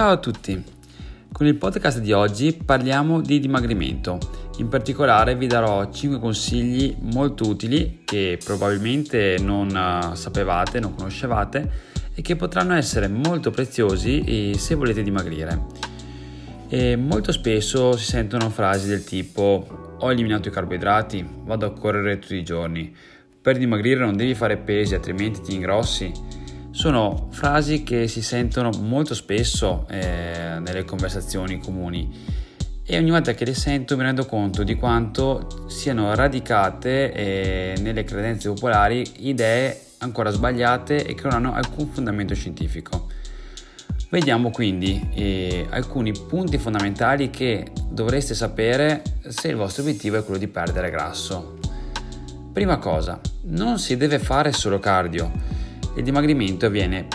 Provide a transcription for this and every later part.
Ciao a tutti! Con il podcast di oggi parliamo di dimagrimento. In particolare vi darò 5 consigli molto utili che probabilmente non eh, sapevate, non conoscevate e che potranno essere molto preziosi se volete dimagrire. E molto spesso si sentono frasi del tipo ho eliminato i carboidrati, vado a correre tutti i giorni. Per dimagrire non devi fare pesi altrimenti ti ingrossi sono frasi che si sentono molto spesso eh, nelle conversazioni comuni e ogni volta che le sento mi rendo conto di quanto siano radicate eh, nelle credenze popolari idee ancora sbagliate e che non hanno alcun fondamento scientifico. Vediamo quindi eh, alcuni punti fondamentali che dovreste sapere se il vostro obiettivo è quello di perdere grasso. Prima cosa, non si deve fare solo cardio il dimagrimento avviene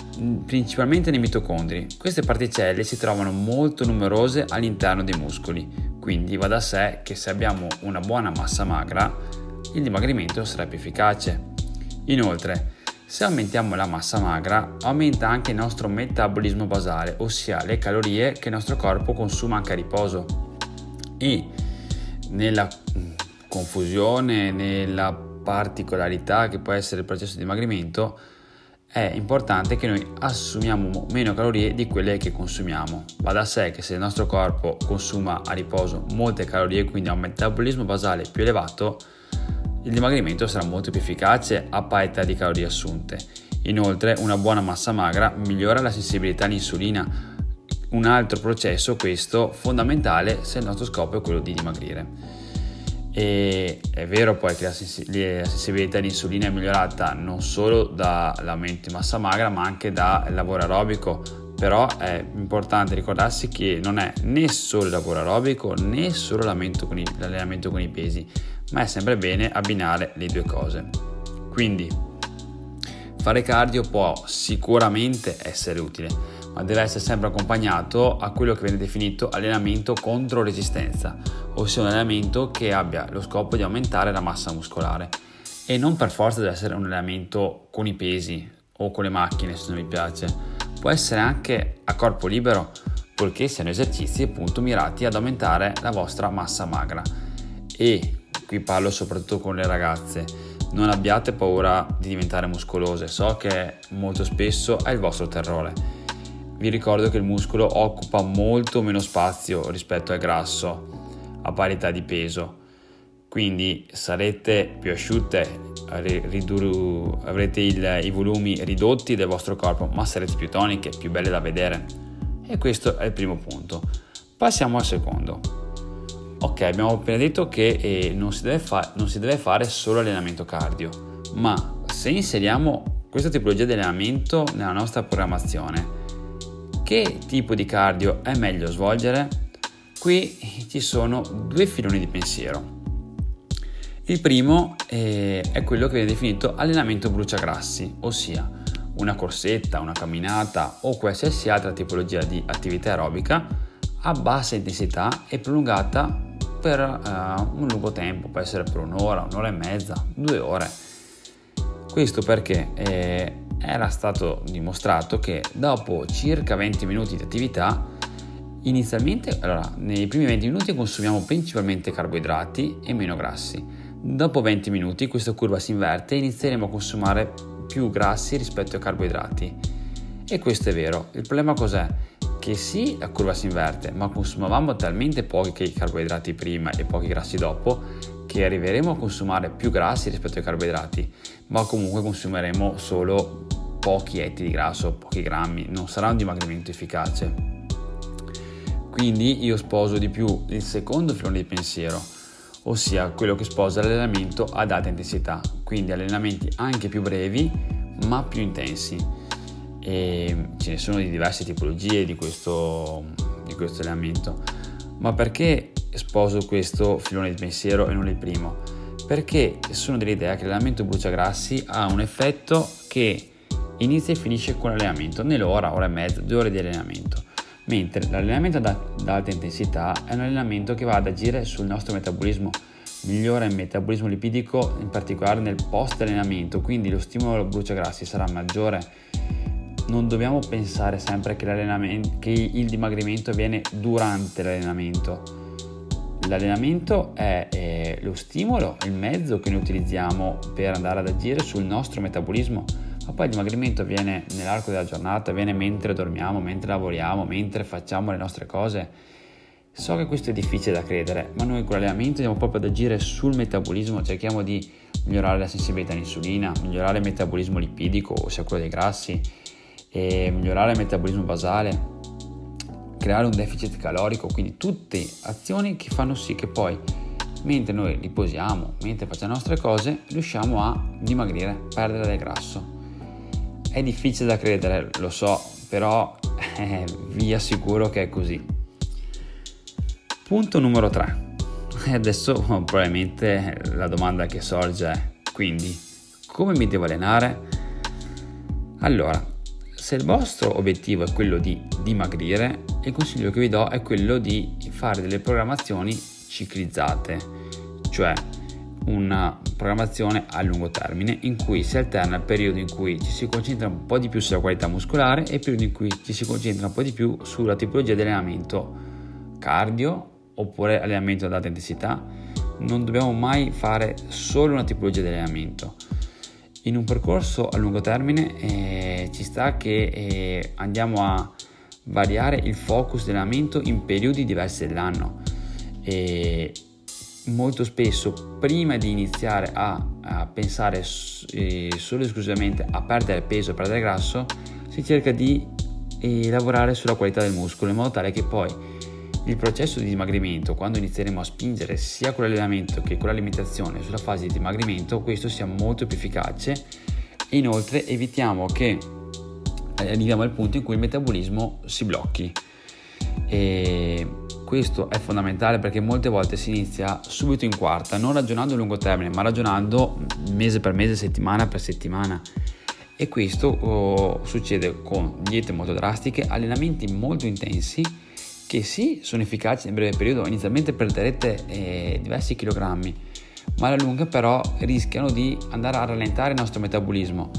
principalmente nei mitocondri. Queste particelle si trovano molto numerose all'interno dei muscoli, quindi va da sé che se abbiamo una buona massa magra, il dimagrimento sarà più efficace. Inoltre, se aumentiamo la massa magra, aumenta anche il nostro metabolismo basale, ossia le calorie che il nostro corpo consuma anche a riposo. E nella confusione, nella particolarità che può essere il processo di dimagrimento, è importante che noi assumiamo meno calorie di quelle che consumiamo. Va da sé che se il nostro corpo consuma a riposo molte calorie, quindi ha un metabolismo basale più elevato, il dimagrimento sarà molto più efficace a parità di calorie assunte. Inoltre, una buona massa magra migliora la sensibilità all'insulina, un altro processo questo fondamentale se il nostro scopo è quello di dimagrire. E è vero poi che la, sens- la sensibilità all'insulina è migliorata non solo dall'aumento di massa magra ma anche dal lavoro aerobico, però è importante ricordarsi che non è né solo il lavoro aerobico né solo l'allenamento con i, l'allenamento con i pesi, ma è sempre bene abbinare le due cose. Quindi fare cardio può sicuramente essere utile, ma deve essere sempre accompagnato a quello che viene definito allenamento contro resistenza, ossia un allenamento che abbia lo scopo di aumentare la massa muscolare. E non per forza deve essere un allenamento con i pesi o con le macchine se non vi piace, può essere anche a corpo libero poiché siano esercizi appunto mirati ad aumentare la vostra massa magra. E qui parlo soprattutto con le ragazze. Non abbiate paura di diventare muscolose. So che molto spesso è il vostro terrore vi ricordo che il muscolo occupa molto meno spazio rispetto al grasso a parità di peso, quindi sarete più asciutte, avrete il, i volumi ridotti del vostro corpo, ma sarete più toniche, più belle da vedere. E questo è il primo punto. Passiamo al secondo. Ok, abbiamo appena detto che eh, non, si fa- non si deve fare solo allenamento cardio, ma se inseriamo questa tipologia di allenamento nella nostra programmazione, che tipo di cardio è meglio svolgere? Qui ci sono due filoni di pensiero. Il primo eh, è quello che viene definito allenamento bruciagrassi, ossia una corsetta, una camminata o qualsiasi altra tipologia di attività aerobica a bassa intensità e prolungata per uh, un lungo tempo, può essere per un'ora, un'ora e mezza, due ore. Questo perché eh, era stato dimostrato che dopo circa 20 minuti di attività, inizialmente, allora, nei primi 20 minuti consumiamo principalmente carboidrati e meno grassi. Dopo 20 minuti questa curva si inverte e inizieremo a consumare più grassi rispetto ai carboidrati. E questo è vero. Il problema cos'è? Che sì, la curva si inverte, ma consumavamo talmente pochi carboidrati prima e pochi grassi dopo che arriveremo a consumare più grassi rispetto ai carboidrati, ma comunque consumeremo solo pochi etti di grasso, pochi grammi, non sarà un dimagrimento efficace. Quindi io sposo di più il secondo filone di pensiero, ossia quello che sposa l'allenamento ad alta intensità, quindi allenamenti anche più brevi ma più intensi. E ce ne sono di diverse tipologie di questo, di questo allenamento. Ma perché sposo questo filone di pensiero e non il primo? Perché sono dell'idea che l'allenamento bruciagrassi ha un effetto che inizia e finisce con l'allenamento, nell'ora, ora e mezza, due ore di allenamento. Mentre l'allenamento ad alta intensità è un allenamento che va ad agire sul nostro metabolismo, migliora il metabolismo lipidico in particolare nel post allenamento, quindi lo stimolo bruciagrassi sarà maggiore non dobbiamo pensare sempre che, che il dimagrimento avviene durante l'allenamento. L'allenamento è, è lo stimolo, il mezzo che noi utilizziamo per andare ad agire sul nostro metabolismo, ma poi il dimagrimento avviene nell'arco della giornata, avviene mentre dormiamo, mentre lavoriamo, mentre facciamo le nostre cose. So che questo è difficile da credere, ma noi con l'allenamento andiamo proprio ad agire sul metabolismo, cerchiamo di migliorare la sensibilità all'insulina, migliorare il metabolismo lipidico, ossia quello dei grassi, migliorare il metabolismo basale, creare un deficit calorico, quindi tutte azioni che fanno sì che poi mentre noi riposiamo, mentre facciamo le nostre cose, riusciamo a dimagrire, perdere del grasso. È difficile da credere, lo so, però eh, vi assicuro che è così. Punto numero 3. E adesso probabilmente la domanda che sorge è, quindi, come mi devo allenare? Allora, se il vostro obiettivo è quello di dimagrire, il consiglio che vi do è quello di fare delle programmazioni ciclizzate, cioè una programmazione a lungo termine in cui si alterna il periodo in cui ci si concentra un po' di più sulla qualità muscolare e il periodo in cui ci si concentra un po' di più sulla tipologia di allenamento cardio oppure allenamento ad alta intensità. Non dobbiamo mai fare solo una tipologia di allenamento in un percorso a lungo termine eh, ci sta che eh, andiamo a variare il focus dell'allenamento in periodi diversi dell'anno. E molto spesso prima di iniziare a, a pensare eh, solo e esclusivamente a perdere peso e perdere grasso si cerca di eh, lavorare sulla qualità del muscolo in modo tale che poi il processo di dimagrimento, quando inizieremo a spingere sia con l'allenamento che con l'alimentazione sulla fase di dimagrimento, questo sia molto più efficace. E inoltre evitiamo che arriviamo al punto in cui il metabolismo si blocchi. E questo è fondamentale perché molte volte si inizia subito in quarta, non ragionando a lungo termine, ma ragionando mese per mese, settimana per settimana. E questo oh, succede con diete molto drastiche, allenamenti molto intensi che sì, sono efficaci nel breve periodo, inizialmente perderete eh, diversi chilogrammi, ma alla lunga però rischiano di andare a rallentare il nostro metabolismo.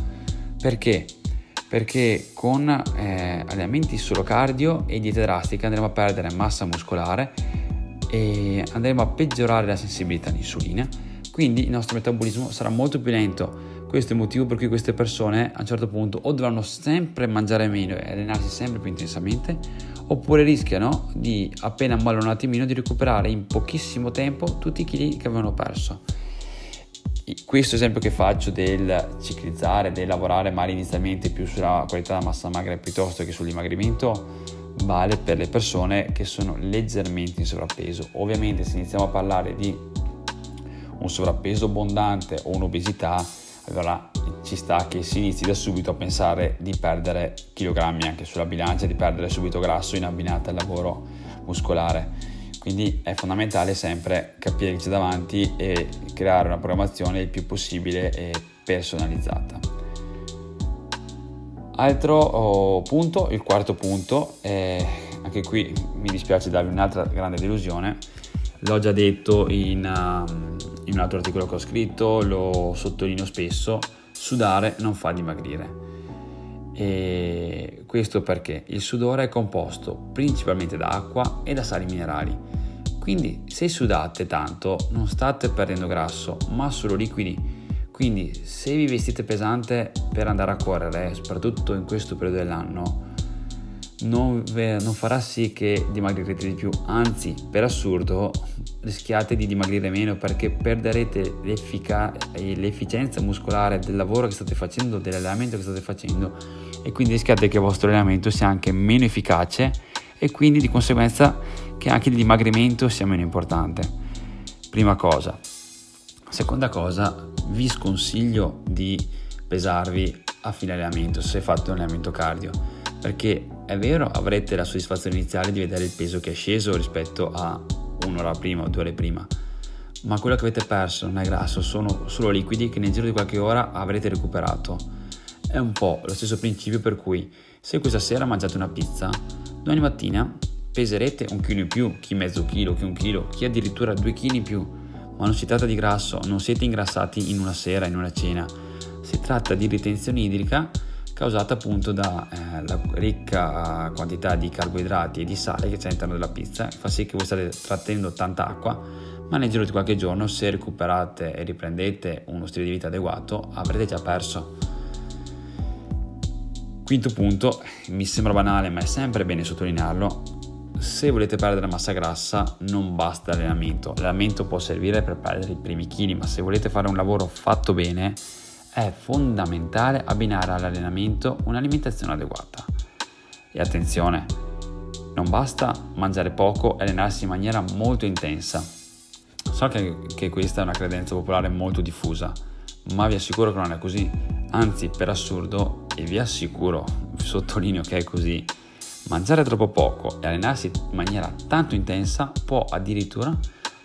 Perché? Perché con eh, allenamenti solo cardio e diete drastiche andremo a perdere massa muscolare e andremo a peggiorare la sensibilità all'insulina, quindi il nostro metabolismo sarà molto più lento. Questo è il motivo per cui queste persone a un certo punto o dovranno sempre mangiare meno e allenarsi sempre più intensamente oppure rischiano di, appena mollano un attimino, di recuperare in pochissimo tempo tutti i chili che avevano perso. Questo esempio che faccio del ciclizzare, del lavorare magari inizialmente più sulla qualità della massa magra piuttosto che sul dimagrimento, vale per le persone che sono leggermente in sovrappeso. Ovviamente se iniziamo a parlare di un sovrappeso abbondante o un'obesità, allora ci sta che si inizi da subito a pensare di perdere chilogrammi anche sulla bilancia, di perdere subito grasso in abbinata al lavoro muscolare. Quindi è fondamentale sempre capire che c'è davanti e creare una programmazione il più possibile personalizzata. Altro oh, punto, il quarto punto, eh, anche qui mi dispiace darvi un'altra grande delusione, l'ho già detto in, um, in un altro articolo che ho scritto, lo sottolineo spesso, sudare non fa dimagrire. E questo perché il sudore è composto principalmente da acqua e da sali minerali. Quindi se sudate tanto non state perdendo grasso, ma solo liquidi. Quindi se vi vestite pesante per andare a correre, soprattutto in questo periodo dell'anno, non, non, farà sì che dimagrirete di più, anzi per assurdo rischiate di dimagrire meno perché perderete l'efficienza muscolare del lavoro che state facendo, dell'allenamento che state facendo e quindi rischiate che il vostro allenamento sia anche meno efficace e quindi di conseguenza che anche il dimagrimento sia meno importante. Prima cosa. Seconda cosa, vi sconsiglio di pesarvi a fine allenamento se fate un allenamento cardio perché è vero, avrete la soddisfazione iniziale di vedere il peso che è sceso rispetto a un'ora prima o due ore prima, ma quello che avete perso non è grasso, sono solo liquidi che nel giro di qualche ora avrete recuperato. È un po' lo stesso principio per cui se questa sera mangiate una pizza, domani mattina peserete un chilo in più, chi mezzo chilo, chi un chilo, chi addirittura due chili in più, ma non si tratta di grasso, non siete ingrassati in una sera, in una cena, si tratta di ritenzione idrica causata appunto dalla eh, ricca quantità di carboidrati e di sale che c'è all'interno della pizza, fa sì che voi state trattenendo tanta acqua, ma nel giro di qualche giorno se recuperate e riprendete uno stile di vita adeguato avrete già perso. Quinto punto, mi sembra banale ma è sempre bene sottolinearlo, se volete perdere massa grassa non basta l'allenamento, l'allenamento può servire per perdere i primi chili, ma se volete fare un lavoro fatto bene è fondamentale abbinare all'allenamento un'alimentazione adeguata. E attenzione, non basta mangiare poco e allenarsi in maniera molto intensa. So che, che questa è una credenza popolare molto diffusa, ma vi assicuro che non è così. Anzi, per assurdo, e vi assicuro, sottolineo che è così, mangiare troppo poco e allenarsi in maniera tanto intensa può addirittura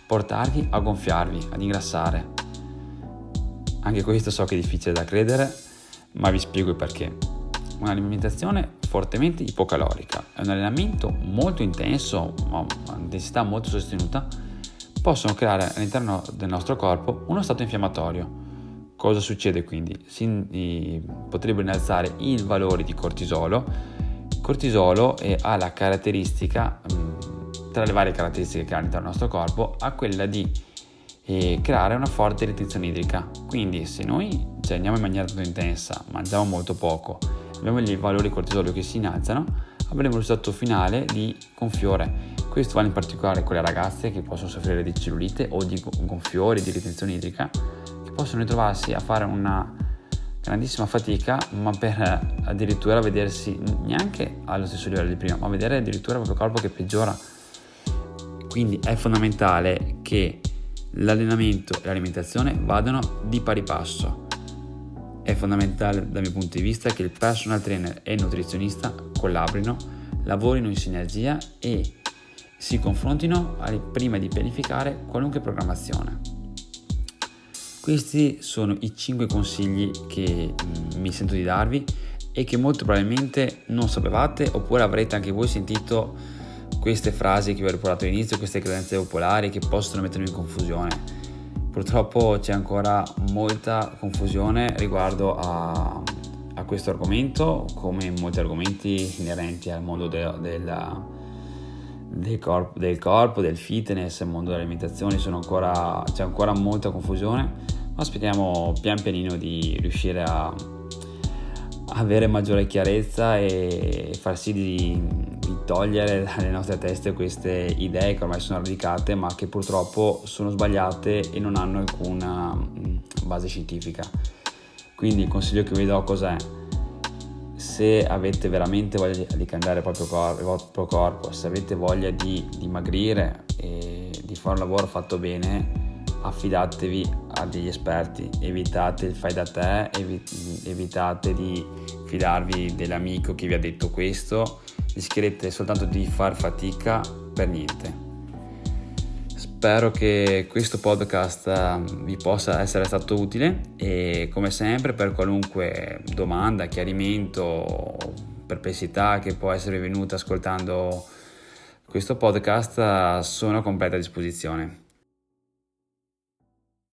portarvi a gonfiarvi, ad ingrassare anche questo so che è difficile da credere, ma vi spiego il perché. Un'alimentazione fortemente ipocalorica e un allenamento molto intenso, ma a intensità molto sostenuta, possono creare all'interno del nostro corpo uno stato infiammatorio. Cosa succede quindi? Si potrebbe innalzare i valori di cortisolo. Il cortisolo ha la caratteristica, tra le varie caratteristiche che ha all'interno del nostro corpo, ha quella di e creare una forte retenzione idrica. Quindi se noi ci andiamo in maniera tanto intensa, mangiamo molto poco, abbiamo i valori cortisolo che si innalzano, avremo il risultato finale di gonfiore. Questo vale in particolare con le ragazze che possono soffrire di cellulite o di gonfiore, di ritenzione idrica, possono ritrovarsi a fare una grandissima fatica, ma per addirittura vedersi neanche allo stesso livello di prima, ma vedere addirittura il proprio corpo che peggiora. Quindi è fondamentale che l'allenamento e l'alimentazione vadano di pari passo. È fondamentale dal mio punto di vista che il personal trainer e il nutrizionista collaborino, lavorino in sinergia e si confrontino prima di pianificare qualunque programmazione. Questi sono i 5 consigli che mm, mi sento di darvi e che molto probabilmente non sapevate oppure avrete anche voi sentito queste frasi che vi ho riportato all'inizio, queste credenze popolari che possono mettermi in confusione. Purtroppo c'è ancora molta confusione riguardo a, a questo argomento, come molti argomenti inerenti al mondo de, del, del, corpo, del, corpo, del fitness, al mondo dell'alimentazione, ancora, c'è ancora molta confusione, ma aspettiamo pian pianino di riuscire a avere maggiore chiarezza e far sì di togliere dalle nostre teste queste idee che ormai sono radicate ma che purtroppo sono sbagliate e non hanno alcuna mm, base scientifica. Quindi il consiglio che vi do cos'è? Se avete veramente voglia di cambiare il proprio corpo, il proprio corpo se avete voglia di dimagrire e di fare un lavoro fatto bene, affidatevi a degli esperti, evitate il fai da te, evitate di fidarvi dell'amico che vi ha detto questo rischierete soltanto di far fatica per niente. Spero che questo podcast ehm, vi possa essere stato utile e come sempre per qualunque domanda, chiarimento, perplessità che può essere venuta ascoltando questo podcast sono a completa disposizione.